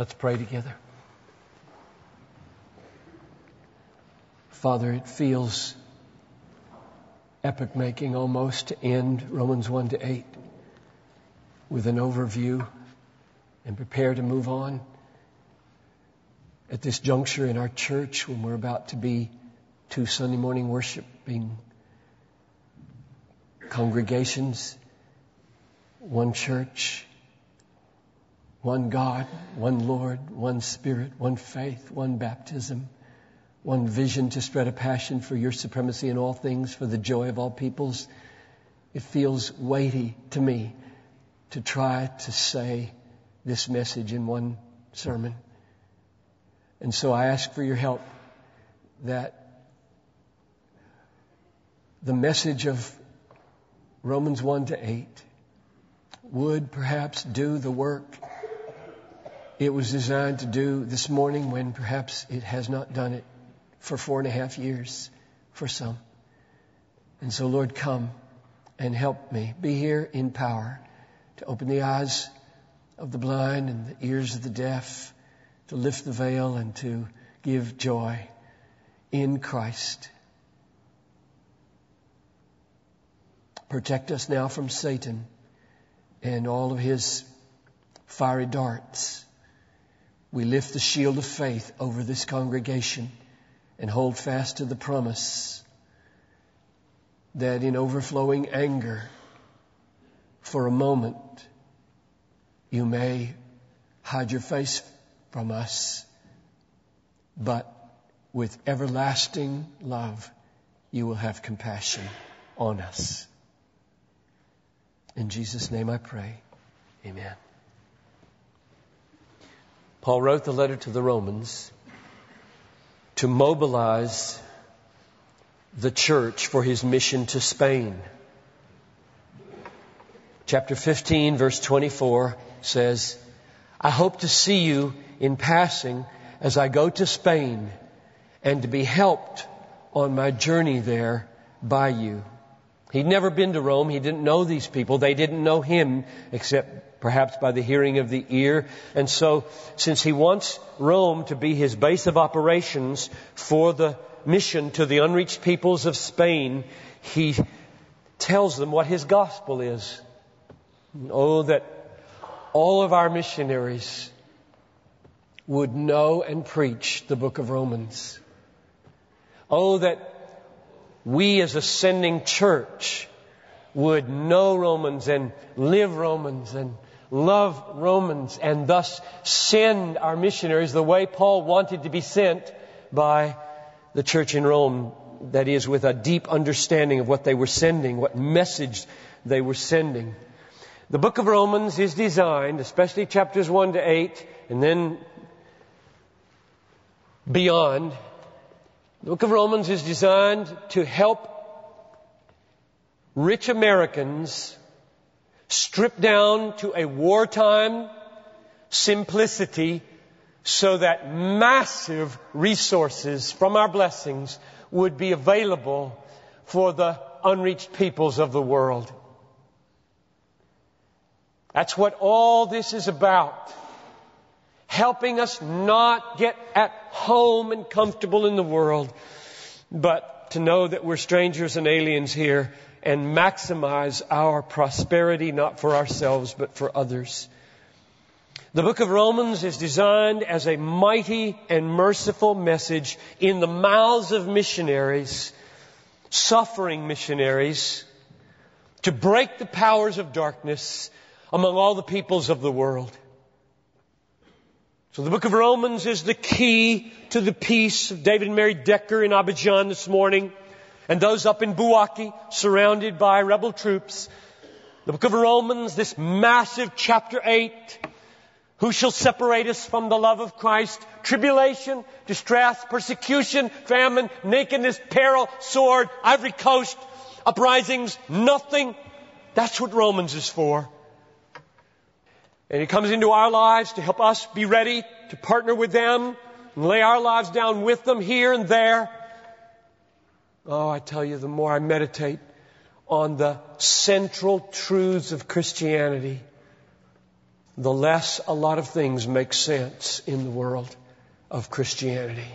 Let's pray together. Father, it feels epic making almost to end Romans 1 to 8 with an overview and prepare to move on at this juncture in our church when we're about to be two Sunday morning worshiping congregations, one church, one God, one Lord, one Spirit, one faith, one baptism, one vision to spread a passion for your supremacy in all things, for the joy of all peoples. It feels weighty to me to try to say this message in one sermon. And so I ask for your help that the message of Romans 1 to 8 would perhaps do the work it was designed to do this morning when perhaps it has not done it for four and a half years for some. And so, Lord, come and help me. Be here in power to open the eyes of the blind and the ears of the deaf, to lift the veil and to give joy in Christ. Protect us now from Satan and all of his fiery darts we lift the shield of faith over this congregation and hold fast to the promise that in overflowing anger, for a moment, you may hide your face from us, but with everlasting love, you will have compassion on us. In Jesus' name I pray. Amen. Paul wrote the letter to the Romans to mobilize the church for his mission to Spain. Chapter 15, verse 24 says, I hope to see you in passing as I go to Spain and to be helped on my journey there by you. He'd never been to Rome. He didn't know these people. They didn't know him except perhaps by the hearing of the ear. And so, since he wants Rome to be his base of operations for the mission to the unreached peoples of Spain, he tells them what his gospel is. Oh, that all of our missionaries would know and preach the book of Romans. Oh, that we as a sending church would know Romans and live Romans and love Romans and thus send our missionaries the way Paul wanted to be sent by the church in Rome. That is, with a deep understanding of what they were sending, what message they were sending. The book of Romans is designed, especially chapters 1 to 8, and then beyond. The book of Romans is designed to help rich Americans stripped down to a wartime simplicity so that massive resources from our blessings would be available for the unreached peoples of the world. That's what all this is about. Helping us not get at home and comfortable in the world, but to know that we're strangers and aliens here and maximize our prosperity not for ourselves but for others. The book of Romans is designed as a mighty and merciful message in the mouths of missionaries, suffering missionaries, to break the powers of darkness among all the peoples of the world. So the book of Romans is the key to the peace of David and Mary Decker in Abidjan this morning and those up in Bouake surrounded by rebel troops. The book of Romans, this massive chapter 8. Who shall separate us from the love of Christ? Tribulation, distress, persecution, famine, nakedness, peril, sword, ivory coast, uprisings, nothing. That's what Romans is for. And it comes into our lives to help us be ready to partner with them and lay our lives down with them here and there Oh, I tell you, the more I meditate on the central truths of Christianity, the less a lot of things make sense in the world of Christianity.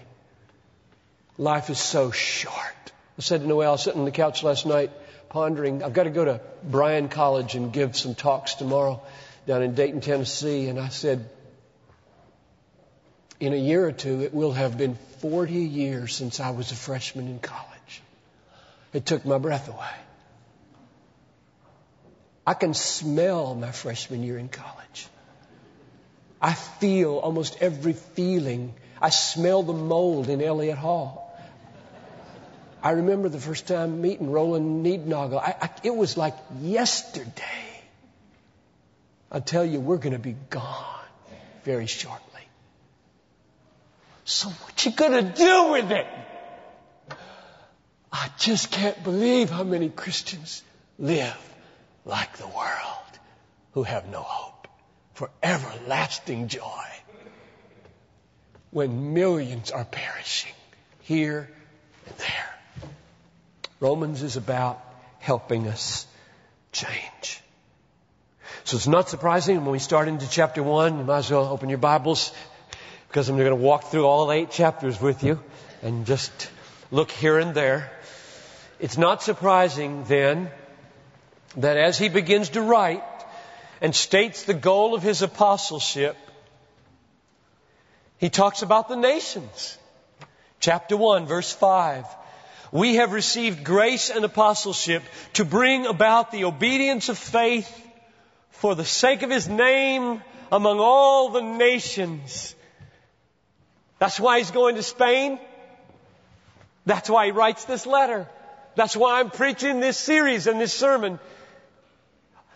Life is so short. I said to Noel, sitting on the couch last night, pondering, I've got to go to Bryan College and give some talks tomorrow down in Dayton, Tennessee. And I said, in a year or two, it will have been 40 years since I was a freshman in college. It took my breath away. I can smell my freshman year in college. I feel almost every feeling. I smell the mold in Elliott Hall. I remember the first time meeting Roland Neednagel. I, I, it was like yesterday. I tell you, we're going to be gone very shortly. So what you going to do with it? I just can't believe how many Christians live like the world who have no hope for everlasting joy when millions are perishing here and there. Romans is about helping us change. So it's not surprising when we start into chapter one, you might as well open your Bibles because I'm going to walk through all eight chapters with you and just look here and there. It's not surprising then that as he begins to write and states the goal of his apostleship, he talks about the nations. Chapter 1, verse 5. We have received grace and apostleship to bring about the obedience of faith for the sake of his name among all the nations. That's why he's going to Spain. That's why he writes this letter. That's why I'm preaching this series and this sermon.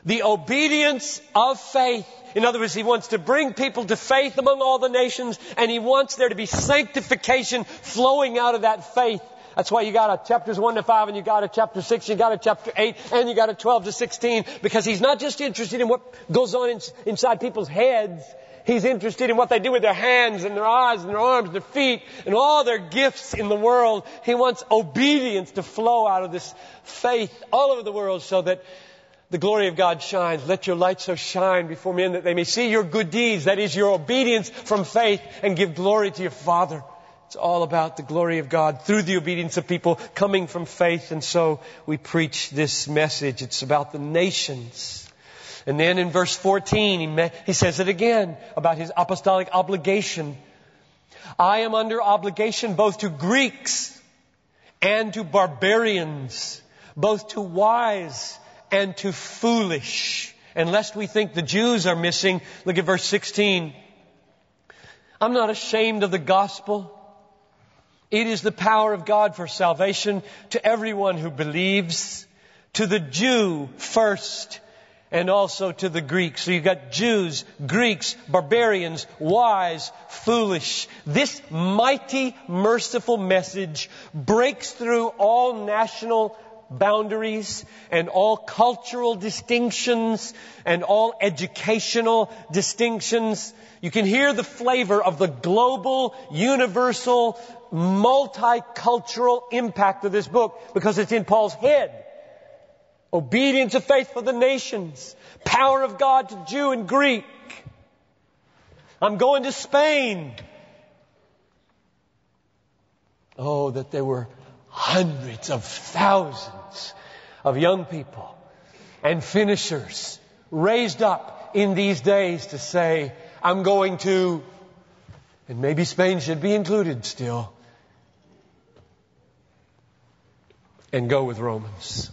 The obedience of faith. In other words, he wants to bring people to faith among all the nations, and he wants there to be sanctification flowing out of that faith. That's why you got a chapters 1 to 5 and you got a chapter 6, and you got a chapter 8, and you got a 12 to 16, because he's not just interested in what goes on in, inside people's heads, He's interested in what they do with their hands and their eyes and their arms and their feet and all their gifts in the world. He wants obedience to flow out of this faith all over the world so that the glory of God shines. Let your light so shine before men that they may see your good deeds. That is your obedience from faith and give glory to your Father. It's all about the glory of God through the obedience of people coming from faith. And so we preach this message. It's about the nations. And then in verse 14, he, he says it again about his apostolic obligation. I am under obligation both to Greeks and to barbarians, both to wise and to foolish. And lest we think the Jews are missing, look at verse 16. I'm not ashamed of the gospel. It is the power of God for salvation to everyone who believes, to the Jew first, and also to the Greeks. So you've got Jews, Greeks, barbarians, wise, foolish. This mighty, merciful message breaks through all national boundaries and all cultural distinctions and all educational distinctions. You can hear the flavor of the global, universal, multicultural impact of this book because it's in Paul's head. Obedience of faith for the nations. Power of God to Jew and Greek. I'm going to Spain. Oh, that there were hundreds of thousands of young people and finishers raised up in these days to say, I'm going to, and maybe Spain should be included still, and go with Romans.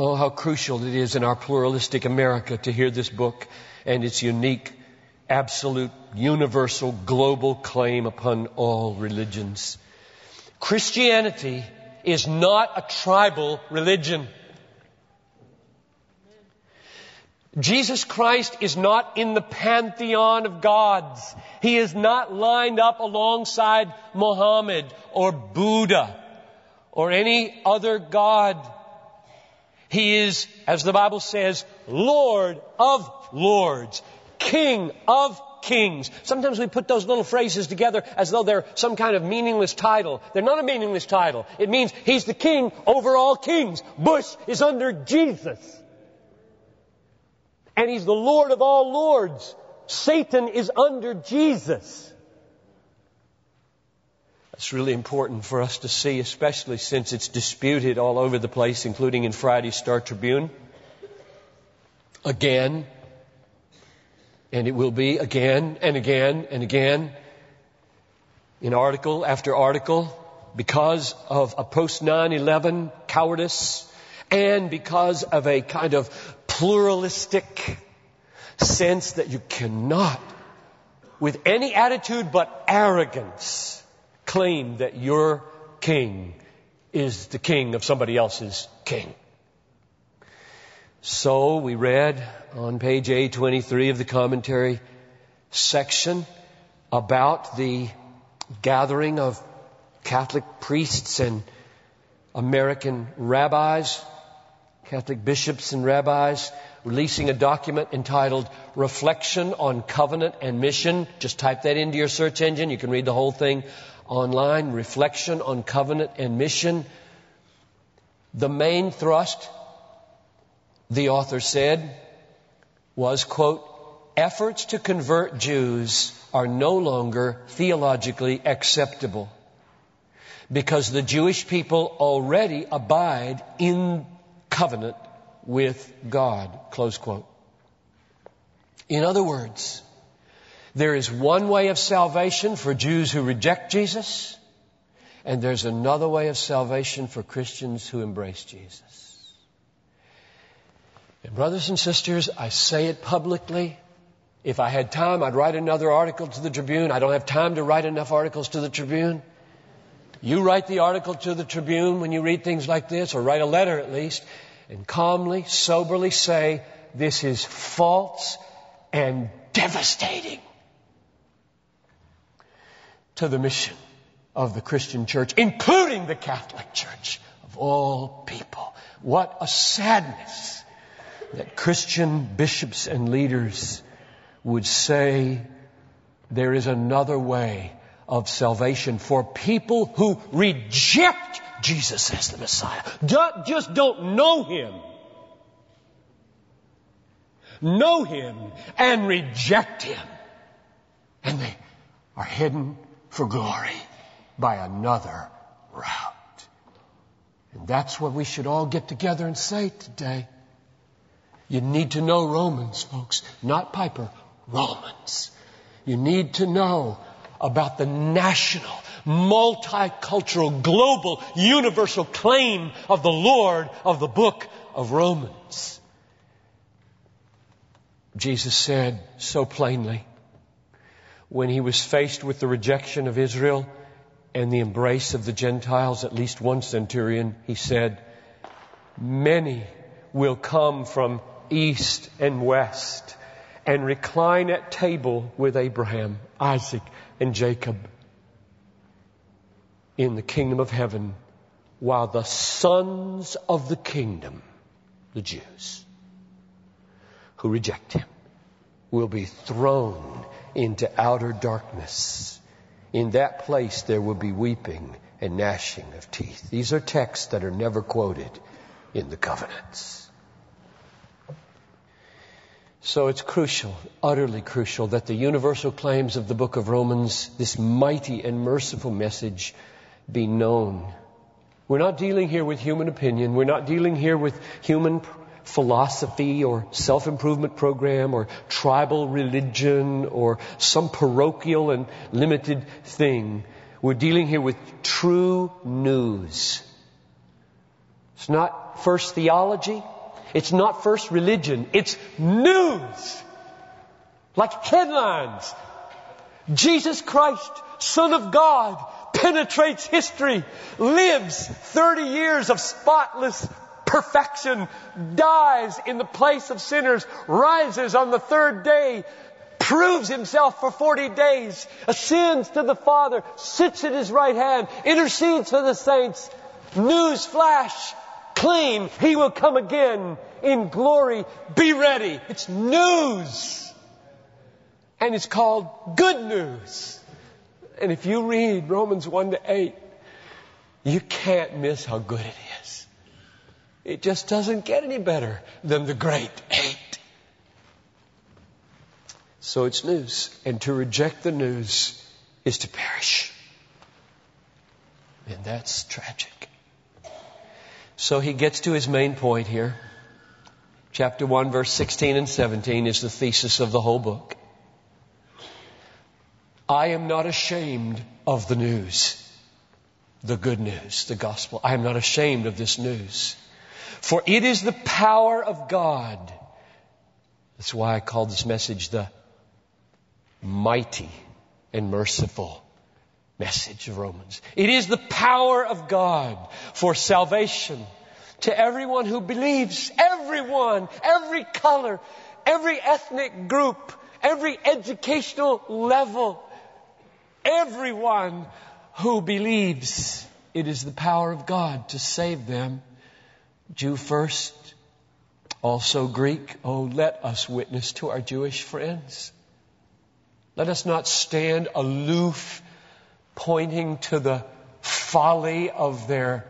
Oh, how crucial it is in our pluralistic America to hear this book and its unique, absolute, universal, global claim upon all religions. Christianity is not a tribal religion. Jesus Christ is not in the pantheon of gods. He is not lined up alongside Mohammed or Buddha or any other god. He is, as the Bible says, Lord of lords, King of kings. Sometimes we put those little phrases together as though they're some kind of meaningless title. They're not a meaningless title. It means He's the King over all kings. Bush is under Jesus. And He's the Lord of all lords. Satan is under Jesus. That's really important for us to see, especially since it's disputed all over the place, including in Friday's Star Tribune. Again, and it will be again and again and again in article after article because of a post 9-11 cowardice and because of a kind of pluralistic sense that you cannot, with any attitude but arrogance, claim that your king is the king of somebody else's king. So we read on page A23 of the commentary section about the gathering of Catholic priests and American rabbis, Catholic bishops and rabbis, releasing a document entitled Reflection on Covenant and Mission. Just type that into your search engine. You can read the whole thing online. Reflection on Covenant and Mission. The main thrust, the author said, was, quote, efforts to convert Jews are no longer theologically acceptable because the Jewish people already abide in covenant with God. Close quote. In other words, there is one way of salvation for Jews who reject Jesus, and there's another way of salvation for Christians who embrace Jesus. And brothers and sisters, I say it publicly. If I had time, I'd write another article to the Tribune. I don't have time to write enough articles to the Tribune. You write the article to the Tribune when you read things like this, or write a letter at least, and calmly, soberly say, this is false and devastating to the mission of the Christian church, including the Catholic Church of all people. What a sadness that Christian bishops and leaders would say there is another way of salvation for people who reject Jesus as the Messiah. Just don't know Him. Know Him and reject Him. And they are hidden for glory by another route. And that's what we should all get together and say today. You need to know Romans, folks, not Piper, Romans. You need to know about the national, multicultural, global, universal claim of the Lord of the book of Romans. Jesus said so plainly when he was faced with the rejection of Israel and the embrace of the Gentiles, at least one centurion, he said, Many will come from east and west and recline at table with Abraham, Isaac, and Jacob in the kingdom of heaven while the sons of the kingdom, the Jews, who reject him, will be thrown into outer darkness. In that place there will be weeping and gnashing of teeth. These are texts that are never quoted in the covenants. So it's crucial, utterly crucial, that the universal claims of the book of Romans, this mighty and merciful message, be known. We're not dealing here with human opinion. We're not dealing here with human philosophy or self-improvement program or tribal religion or some parochial and limited thing. We're dealing here with true news. It's not first theology. It's not first religion, it's news. Like headlines. Jesus Christ, Son of God, penetrates history, lives 30 years of spotless perfection, dies in the place of sinners, rises on the third day, proves himself for 40 days, ascends to the Father, sits at his right hand, intercedes for the saints. News flash, claim He will come again in glory. Be ready. It's news. And it's called good news. And if you read Romans 1 to 8, you can't miss how good it is. It just doesn't get any better than the great eight. So it's news. And to reject the news is to perish. And that's tragic. So he gets to his main point here. Chapter 1, verse 16 and 17 is the thesis of the whole book. I am not ashamed of the news, the good news, the gospel. I am not ashamed of this news. For it is the power of God. That's why I called this message the mighty and merciful message of Romans. It is the power of God for salvation to everyone who believes. Everyone, every color, every ethnic group, every educational level, everyone who believes. It is the power of God to save them. Jew first, also Greek. Oh, let us witness to our Jewish friends. Let us not stand aloof, pointing to the folly of their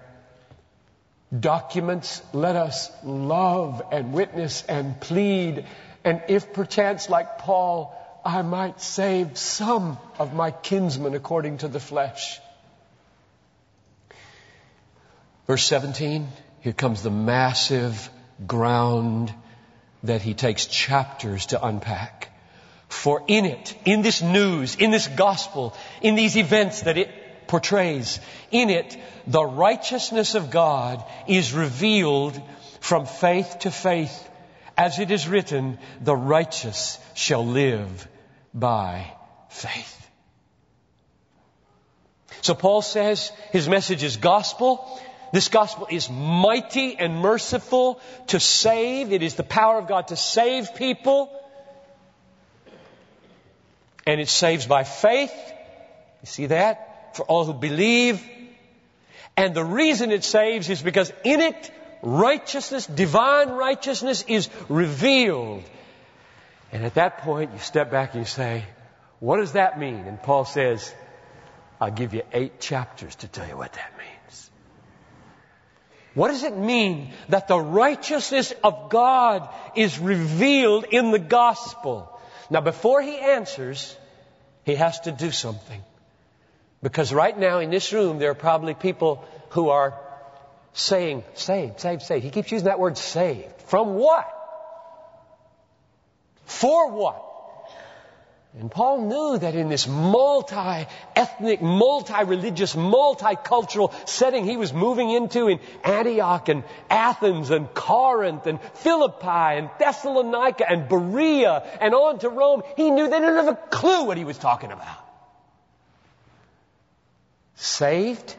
documents. Let us love and witness and plead. And if perchance, like Paul, I might save some of my kinsmen according to the flesh. Verse 17, here comes the massive ground that he takes chapters to unpack. For in it, in this news, in this gospel, in these events that it portrays, in it, the righteousness of God is revealed from faith to faith. As it is written, the righteous shall live by faith. So Paul says his message is gospel. This gospel is mighty and merciful to save. It is the power of God to save people and it saves by faith. You see that? For all who believe. And the reason it saves is because in it, righteousness, divine righteousness is revealed. And at that point, you step back and you say, what does that mean? And Paul says, I'll give you eight chapters to tell you what that means. What does it mean that the righteousness of God is revealed in the gospel? Now, before he answers, he has to do something. Because right now in this room, there are probably people who are saying, saved, saved, saved. He keeps using that word saved. From what? For what? And Paul knew that in this multi-ethnic, multi-religious, multicultural setting he was moving into in Antioch and Athens and Corinth and Philippi and Thessalonica and Berea and on to Rome, he knew they didn't have a clue what he was talking about. Saved?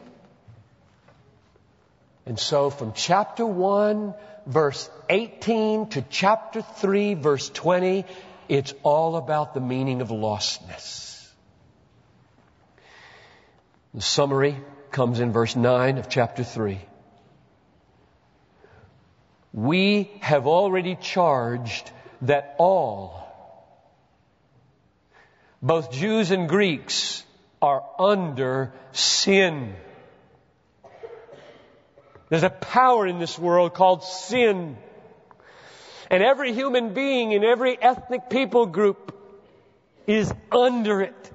And so from chapter 1, verse 18 to chapter 3, verse 20, it's all about the meaning of lostness. The summary comes in verse 9 of chapter 3. We have already charged that all, both Jews and Greeks, are under sin. There's a power in this world called sin. And every human being in every ethnic people group is under it.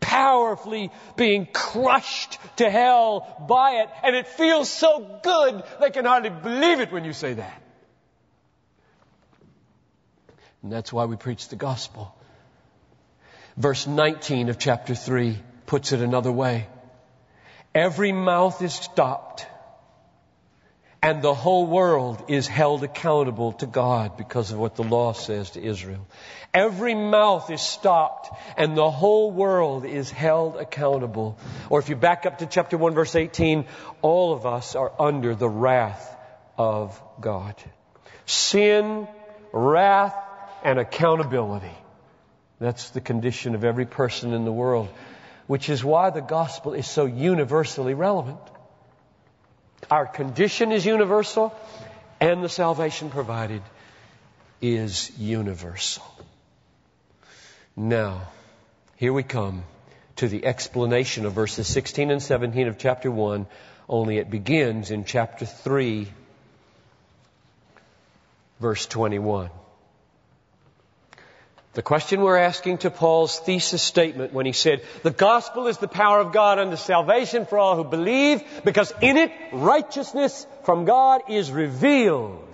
Powerfully being crushed to hell by it. And it feels so good, they can hardly believe it when you say that. And that's why we preach the gospel. Verse 19 of chapter 3 puts it another way. Every mouth is stopped and the whole world is held accountable to God because of what the law says to Israel. Every mouth is stopped and the whole world is held accountable. Or if you back up to chapter 1 verse 18, all of us are under the wrath of God. Sin, wrath, and accountability. That's the condition of every person in the world, which is why the gospel is so universally relevant. Our condition is universal, and the salvation provided is universal. Now, here we come to the explanation of verses 16 and 17 of chapter 1, only it begins in chapter 3, verse 21. The question we're asking to Paul's thesis statement when he said, the gospel is the power of God unto salvation for all who believe, because in it righteousness from God is revealed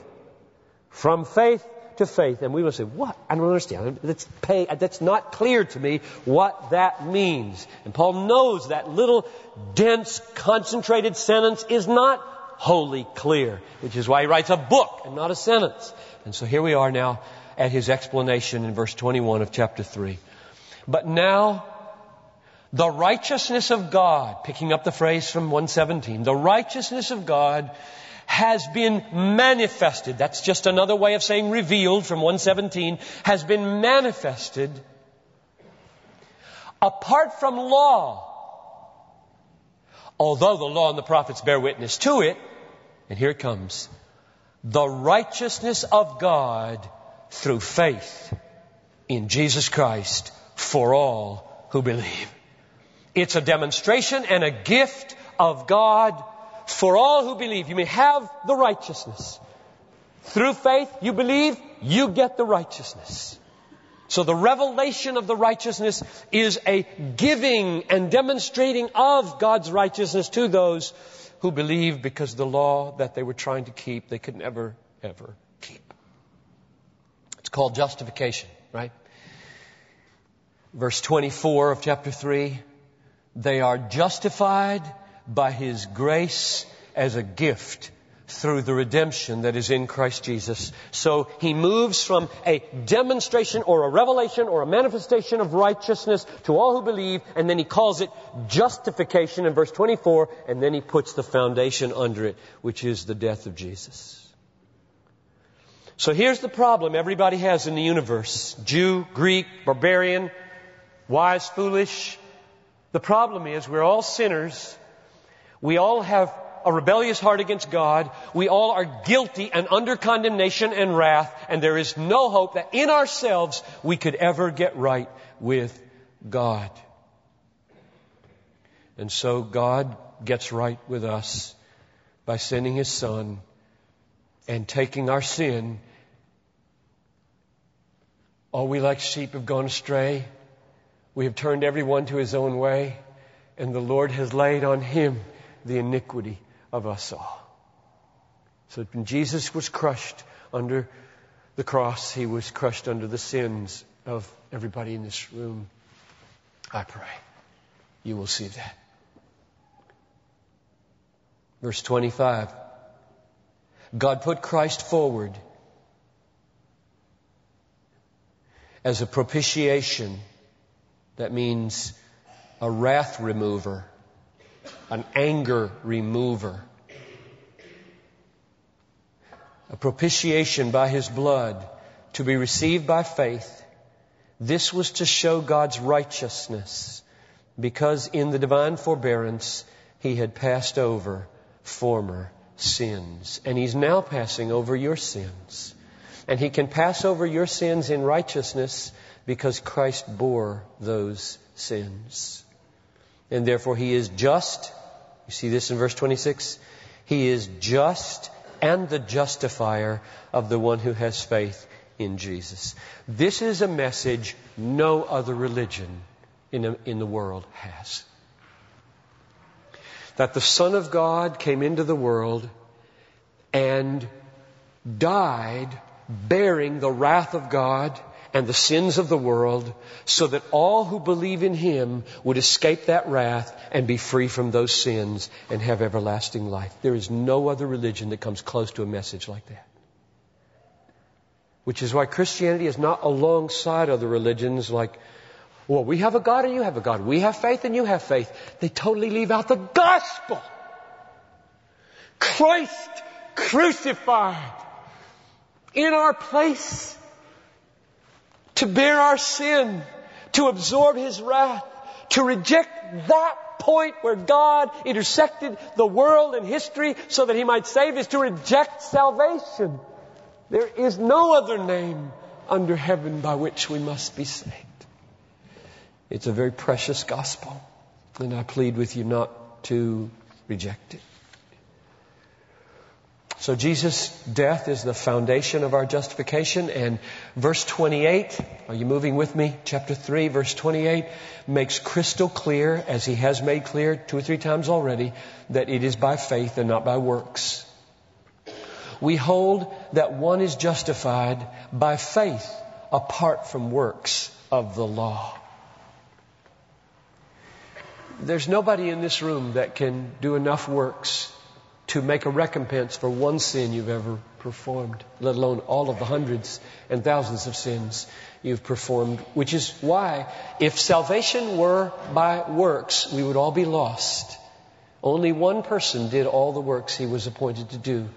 from faith to faith. And we will say, what? I don't understand. That's, pay, that's not clear to me what that means. And Paul knows that little dense, concentrated sentence is not wholly clear, which is why he writes a book and not a sentence. And so here we are now at his explanation in verse 21 of chapter 3. But now, the righteousness of God, picking up the phrase from 117, the righteousness of God has been manifested. That's just another way of saying revealed from 117, has been manifested apart from law. Although the law and the prophets bear witness to it, and here it comes, the righteousness of God through faith in Jesus Christ for all who believe. It's a demonstration and a gift of God for all who believe. You may have the righteousness. Through faith, you believe, you get the righteousness. So the revelation of the righteousness is a giving and demonstrating of God's righteousness to those who believe because the law that they were trying to keep, they could never, ever. It's called justification, right? Verse 24 of chapter 3, they are justified by His grace as a gift through the redemption that is in Christ Jesus. So he moves from a demonstration or a revelation or a manifestation of righteousness to all who believe, and then he calls it justification in verse 24, and then he puts the foundation under it, which is the death of Jesus. So here's the problem everybody has in the universe Jew, Greek, barbarian, wise, foolish. The problem is we're all sinners. We all have a rebellious heart against God. We all are guilty and under condemnation and wrath, and there is no hope that in ourselves we could ever get right with God. And so God gets right with us by sending His Son and taking our sin. All we like sheep have gone astray. We have turned everyone to his own way, and the Lord has laid on him the iniquity of us all. So when Jesus was crushed under the cross, he was crushed under the sins of everybody in this room. I pray you will see that. Verse 25. God put Christ forward as a propitiation. That means a wrath remover an anger remover, a propitiation by his blood to be received by faith. This was to show God's righteousness because in the divine forbearance he had passed over former sins. And he's now passing over your sins. And he can pass over your sins in righteousness because Christ bore those sins. And therefore he is just you see this in verse 26? He is just and the justifier of the one who has faith in Jesus. This is a message no other religion in, in the world has. That the Son of God came into the world and died bearing the wrath of God and the sins of the world so that all who believe in Him would escape that wrath and be free from those sins and have everlasting life. There is no other religion that comes close to a message like that. Which is why Christianity is not alongside other religions like, well, we have a God and you have a God. We have faith and you have faith. They totally leave out the gospel. Christ crucified in our place to bear our sin, to absorb His wrath, to reject that point where God intersected the world and history so that He might save is to reject salvation. There is no other name under heaven by which we must be saved. It's a very precious gospel, and I plead with you not to reject it. So Jesus' death is the foundation of our justification and verse 28, are you moving with me? Chapter 3, verse 28 makes crystal clear, as he has made clear two or three times already, that it is by faith and not by works. We hold that one is justified by faith apart from works of the law. There's nobody in this room that can do enough works to make a recompense for one sin you've ever performed, let alone all of the hundreds and thousands of sins you've performed, which is why if salvation were by works, we would all be lost. Only one person did all the works he was appointed to do,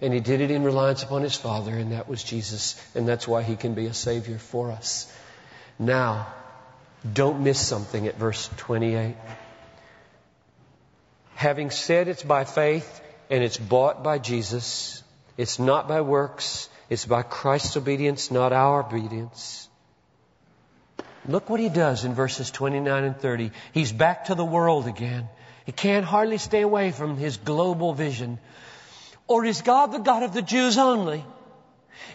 and he did it in reliance upon his Father, and that was Jesus, and that's why he can be a Savior for us. Now, don't miss something at verse 28. Having said it's by faith, and it's bought by Jesus. It's not by works. It's by Christ's obedience, not our obedience. Look what he does in verses 29 and 30. He's back to the world again. He can't hardly stay away from his global vision. Or is God the God of the Jews only?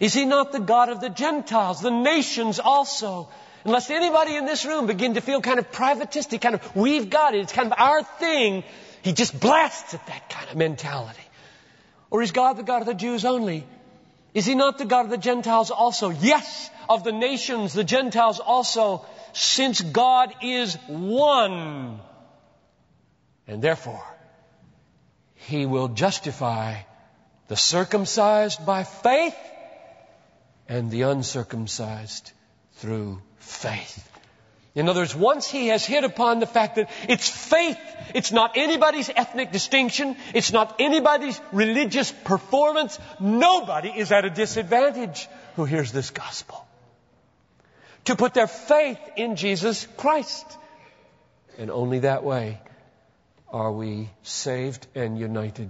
Is he not the God of the Gentiles, the nations also? Unless anybody in this room begin to feel kind of privatistic, kind of, we've got it, it's kind of our thing, he just blasts at that kind of mentality. Or is God the God of the Jews only? Is he not the God of the Gentiles also? Yes, of the nations, the Gentiles also, since God is one. And therefore, he will justify the circumcised by faith and the uncircumcised through faith. In other words, once he has hit upon the fact that it's faith, it's not anybody's ethnic distinction, it's not anybody's religious performance, nobody is at a disadvantage who hears this gospel. To put their faith in Jesus Christ. And only that way are we saved and united.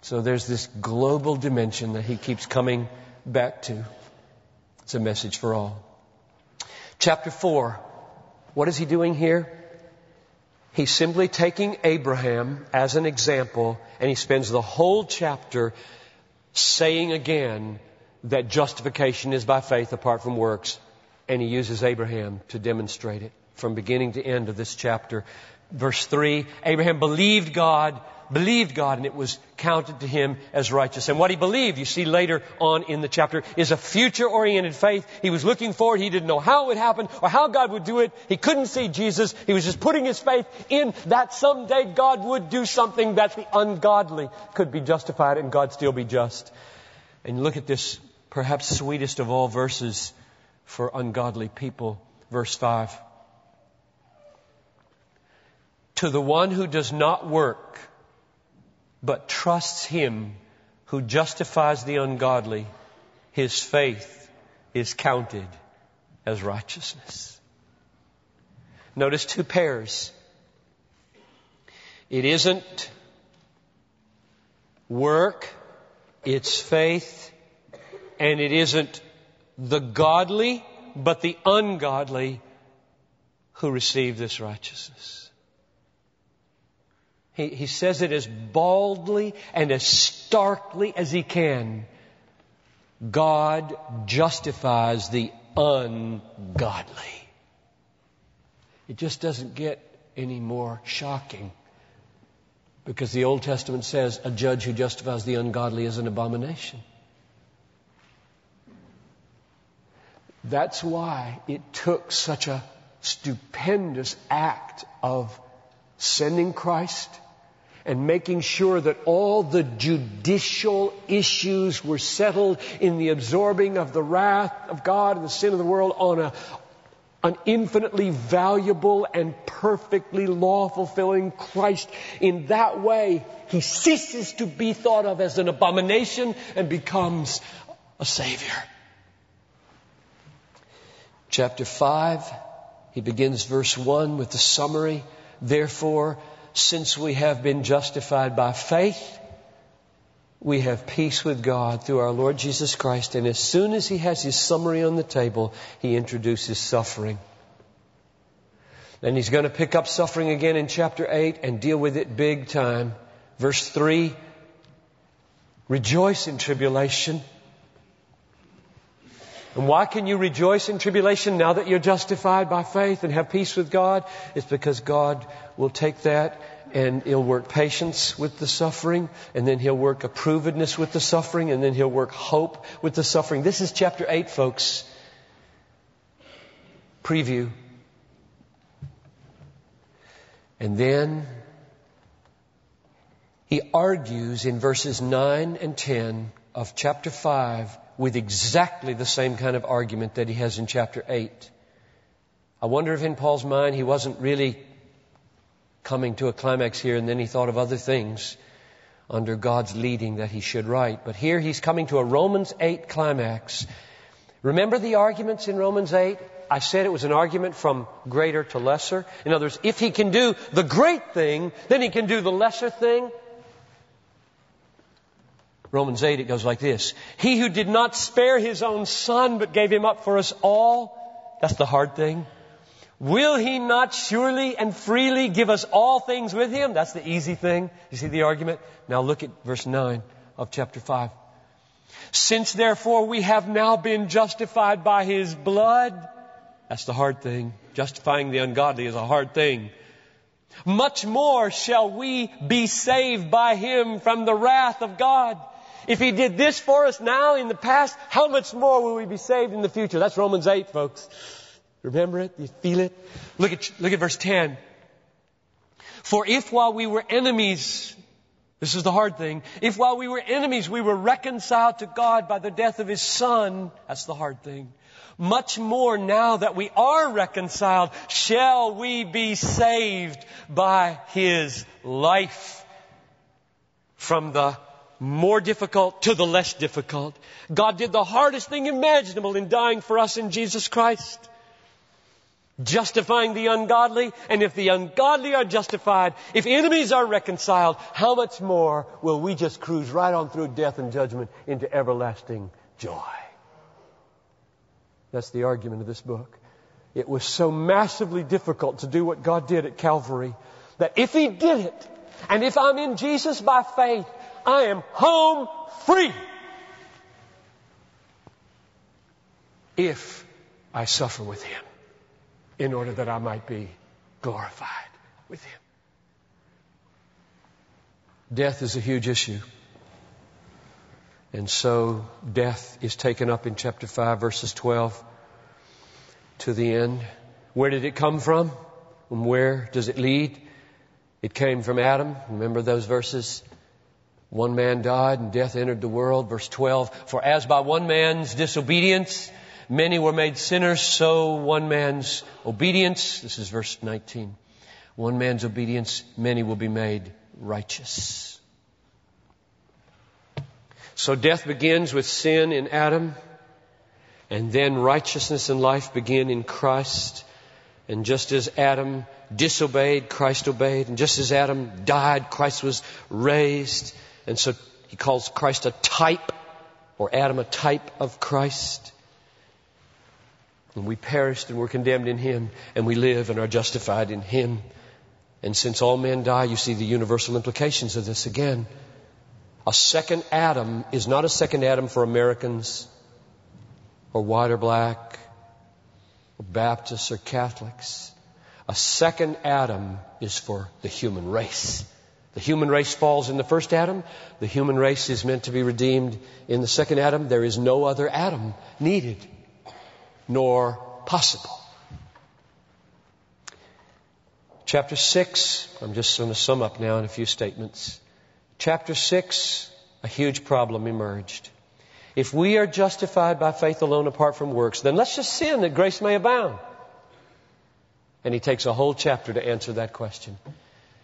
So there's this global dimension that he keeps coming back to. It's a message for all. Chapter 4 what is he doing here? He's simply taking Abraham as an example, and he spends the whole chapter saying again that justification is by faith apart from works, and he uses Abraham to demonstrate it from beginning to end of this chapter. Verse 3 Abraham believed God believed God and it was counted to him as righteous. And what he believed, you see later on in the chapter, is a future oriented faith. He was looking forward. He didn't know how it would happen or how God would do it. He couldn't see Jesus. He was just putting his faith in that someday God would do something that the ungodly could be justified and God still be just. And look at this perhaps sweetest of all verses for ungodly people. Verse 5. To the one who does not work, but trusts Him who justifies the ungodly, his faith is counted as righteousness. Notice two pairs. It isn't work, it's faith, and it isn't the godly, but the ungodly who receive this righteousness. He, he says it as baldly and as starkly as he can. God justifies the ungodly. It just doesn't get any more shocking. Because the Old Testament says a judge who justifies the ungodly is an abomination. That's why it took such a stupendous act of sending Christ and making sure that all the judicial issues were settled in the absorbing of the wrath of God and the sin of the world on a, an infinitely valuable and perfectly law fulfilling Christ. In that way, he ceases to be thought of as an abomination and becomes a Savior. Chapter 5, he begins verse 1 with the summary. Therefore, since we have been justified by faith, we have peace with God through our Lord Jesus Christ. And as soon as he has his summary on the table, he introduces suffering. And he's going to pick up suffering again in chapter 8 and deal with it big time. Verse 3 Rejoice in tribulation. And why can you rejoice in tribulation now that you're justified by faith and have peace with God? It's because God will take that and He'll work patience with the suffering, and then He'll work approvedness with the suffering, and then He'll work hope with the suffering. This is chapter 8, folks. Preview. And then he argues in verses 9 and 10 of chapter 5 with exactly the same kind of argument that he has in chapter 8. I wonder if in Paul's mind he wasn't really coming to a climax here and then he thought of other things under God's leading that he should write. But here he's coming to a Romans 8 climax. Remember the arguments in Romans 8? I said it was an argument from greater to lesser. In other words, if he can do the great thing, then he can do the lesser thing. Romans 8, it goes like this. He who did not spare his own son, but gave him up for us all, that's the hard thing. Will he not surely and freely give us all things with him? That's the easy thing. You see the argument? Now look at verse 9 of chapter 5. Since therefore we have now been justified by his blood, that's the hard thing. Justifying the ungodly is a hard thing. Much more shall we be saved by him from the wrath of God. If he did this for us now in the past, how much more will we be saved in the future? That's Romans 8, folks. Remember it? You feel it? Look at, look at verse 10. For if while we were enemies, this is the hard thing, if while we were enemies we were reconciled to God by the death of His Son, that's the hard thing. Much more now that we are reconciled, shall we be saved by His life from the more difficult to the less difficult. God did the hardest thing imaginable in dying for us in Jesus Christ. Justifying the ungodly, and if the ungodly are justified, if enemies are reconciled, how much more will we just cruise right on through death and judgment into everlasting joy? That's the argument of this book. It was so massively difficult to do what God did at Calvary that if He did it, and if I'm in Jesus by faith, I am home free. If I suffer with Him in order that I might be glorified with Him. Death is a huge issue. And so death is taken up in chapter 5, verses 12 to the end. Where did it come from? And where does it lead? It came from Adam. Remember those verses? One man died and death entered the world. Verse 12, for as by one man's disobedience many were made sinners, so one man's obedience, this is verse 19, one man's obedience, many will be made righteous. So death begins with sin in Adam, and then righteousness and life begin in Christ. And just as Adam disobeyed, Christ obeyed. And just as Adam died, Christ was raised. And so he calls Christ a type, or Adam a type of Christ. And we perished and were condemned in him, and we live and are justified in him. And since all men die, you see the universal implications of this again. A second Adam is not a second Adam for Americans, or white or black, or Baptists or Catholics. A second Adam is for the human race. The human race falls in the first Adam. The human race is meant to be redeemed in the second Adam. There is no other Adam needed, nor possible. Chapter 6, I'm just going to sum up now in a few statements. Chapter 6, a huge problem emerged. If we are justified by faith alone apart from works, then let's just sin that grace may abound. And he takes a whole chapter to answer that question.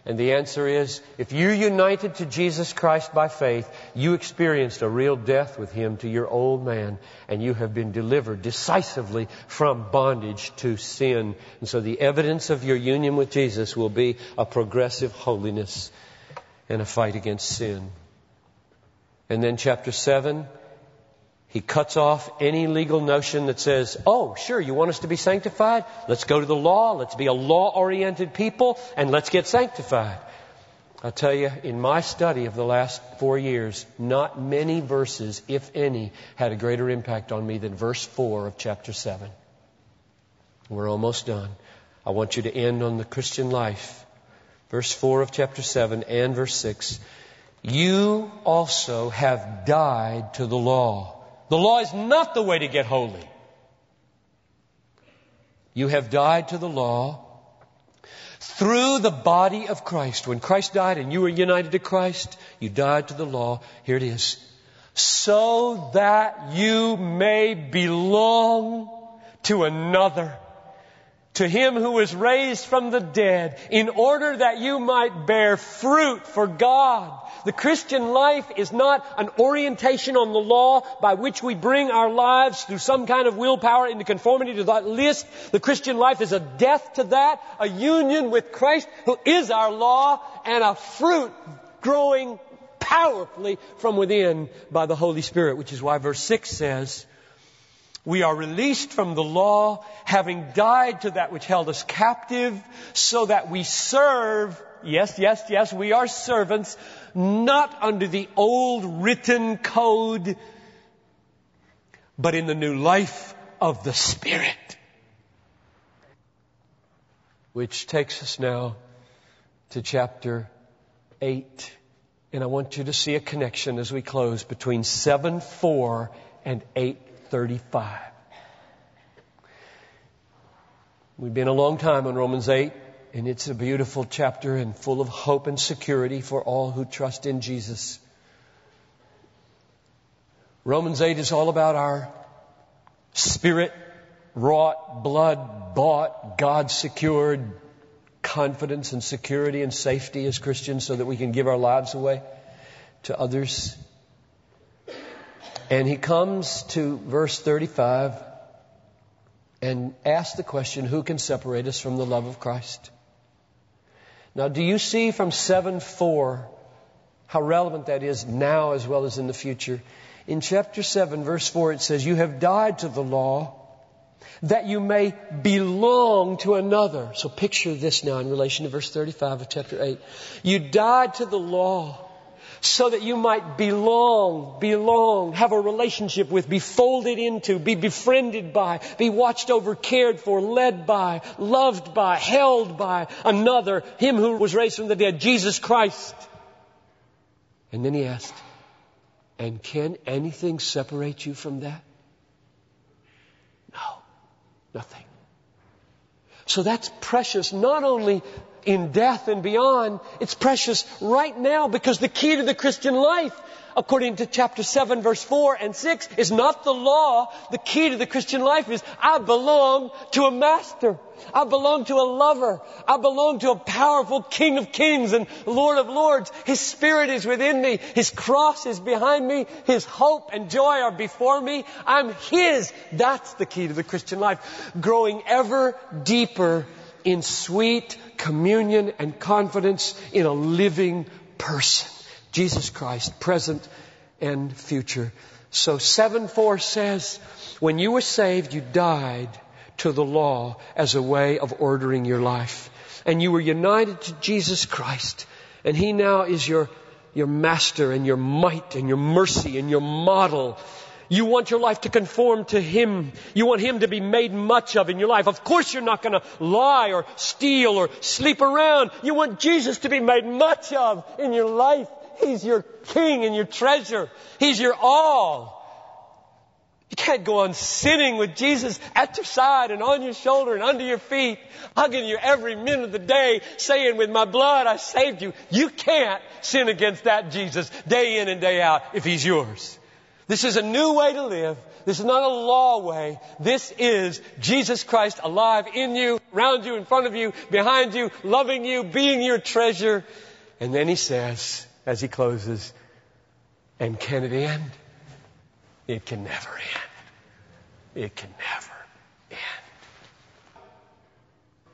And the answer is, if you're united to Jesus Christ by faith, you experienced a real death with Him to your old man, and you have been delivered decisively from bondage to sin. And so the evidence of your union with Jesus will be a progressive holiness and a fight against sin. And then chapter 7, he cuts off any legal notion that says, oh, sure, you want us to be sanctified? Let's go to the law. Let's be a law oriented people and let's get sanctified. I'll tell you, in my study of the last four years, not many verses, if any, had a greater impact on me than verse 4 of chapter 7. We're almost done. I want you to end on the Christian life. Verse 4 of chapter 7 and verse 6. You also have died to the law. The law is not the way to get holy. You have died to the law through the body of Christ. When Christ died and you were united to Christ, you died to the law. Here it is. So that you may belong to another to him who was raised from the dead in order that you might bear fruit for God. The Christian life is not an orientation on the law by which we bring our lives through some kind of willpower into conformity to that list. The Christian life is a death to that, a union with Christ who is our law, and a fruit growing powerfully from within by the Holy Spirit, which is why verse 6 says, we are released from the law, having died to that which held us captive, so that we serve, yes, yes, yes, we are servants, not under the old written code, but in the new life of the Spirit. Which takes us now to chapter 8. And I want you to see a connection as we close between 7 4 and 8 35. We've been a long time on Romans 8, and it's a beautiful chapter and full of hope and security for all who trust in Jesus. Romans 8 is all about our spirit wrought, blood bought, God secured confidence and security and safety as Christians so that we can give our lives away to others. And he comes to verse 35 and asks the question, who can separate us from the love of Christ? Now, do you see from 7 4 how relevant that is now as well as in the future? In chapter 7, verse 4, it says, You have died to the law that you may belong to another. So picture this now in relation to verse 35 of chapter 8. You died to the law so that you might belong, belong, have a relationship with, be folded into, be befriended by, be watched over, cared for, led by, loved by, held by another, Him who was raised from the dead, Jesus Christ. And then he asked, and can anything separate you from that? No, nothing. So that's precious not only in death and beyond. It's precious right now because the key to the Christian life, according to chapter 7 verse 4 and 6, is not the law. The key to the Christian life is I belong to a master. I belong to a lover. I belong to a powerful King of kings and Lord of lords. His Spirit is within me. His cross is behind me. His hope and joy are before me. I'm His. That's the key to the Christian life. Growing ever deeper in sweet communion and confidence in a living person. Jesus Christ, present and future. So 7 4 says, when you were saved, you died to the law as a way of ordering your life. And you were united to Jesus Christ. And He now is your, your master and your might and your mercy and your model you want your life to conform to Him. You want Him to be made much of in your life. Of course you're not going to lie or steal or sleep around. You want Jesus to be made much of in your life. He's your King and your treasure. He's your all. You can't go on sinning with Jesus at your side and on your shoulder and under your feet, hugging you every minute of the day, saying, with my blood I saved you. You can't sin against that Jesus day in and day out if He's yours. This is a new way to live. This is not a law way. This is Jesus Christ alive in you, around you, in front of you, behind you, loving you, being your treasure. And then he says, as he closes, and can it end? It can never end. It can never end.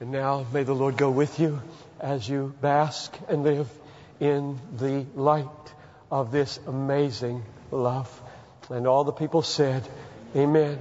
And now may the Lord go with you as you bask and live in the light of this amazing love. And all the people said, Amen.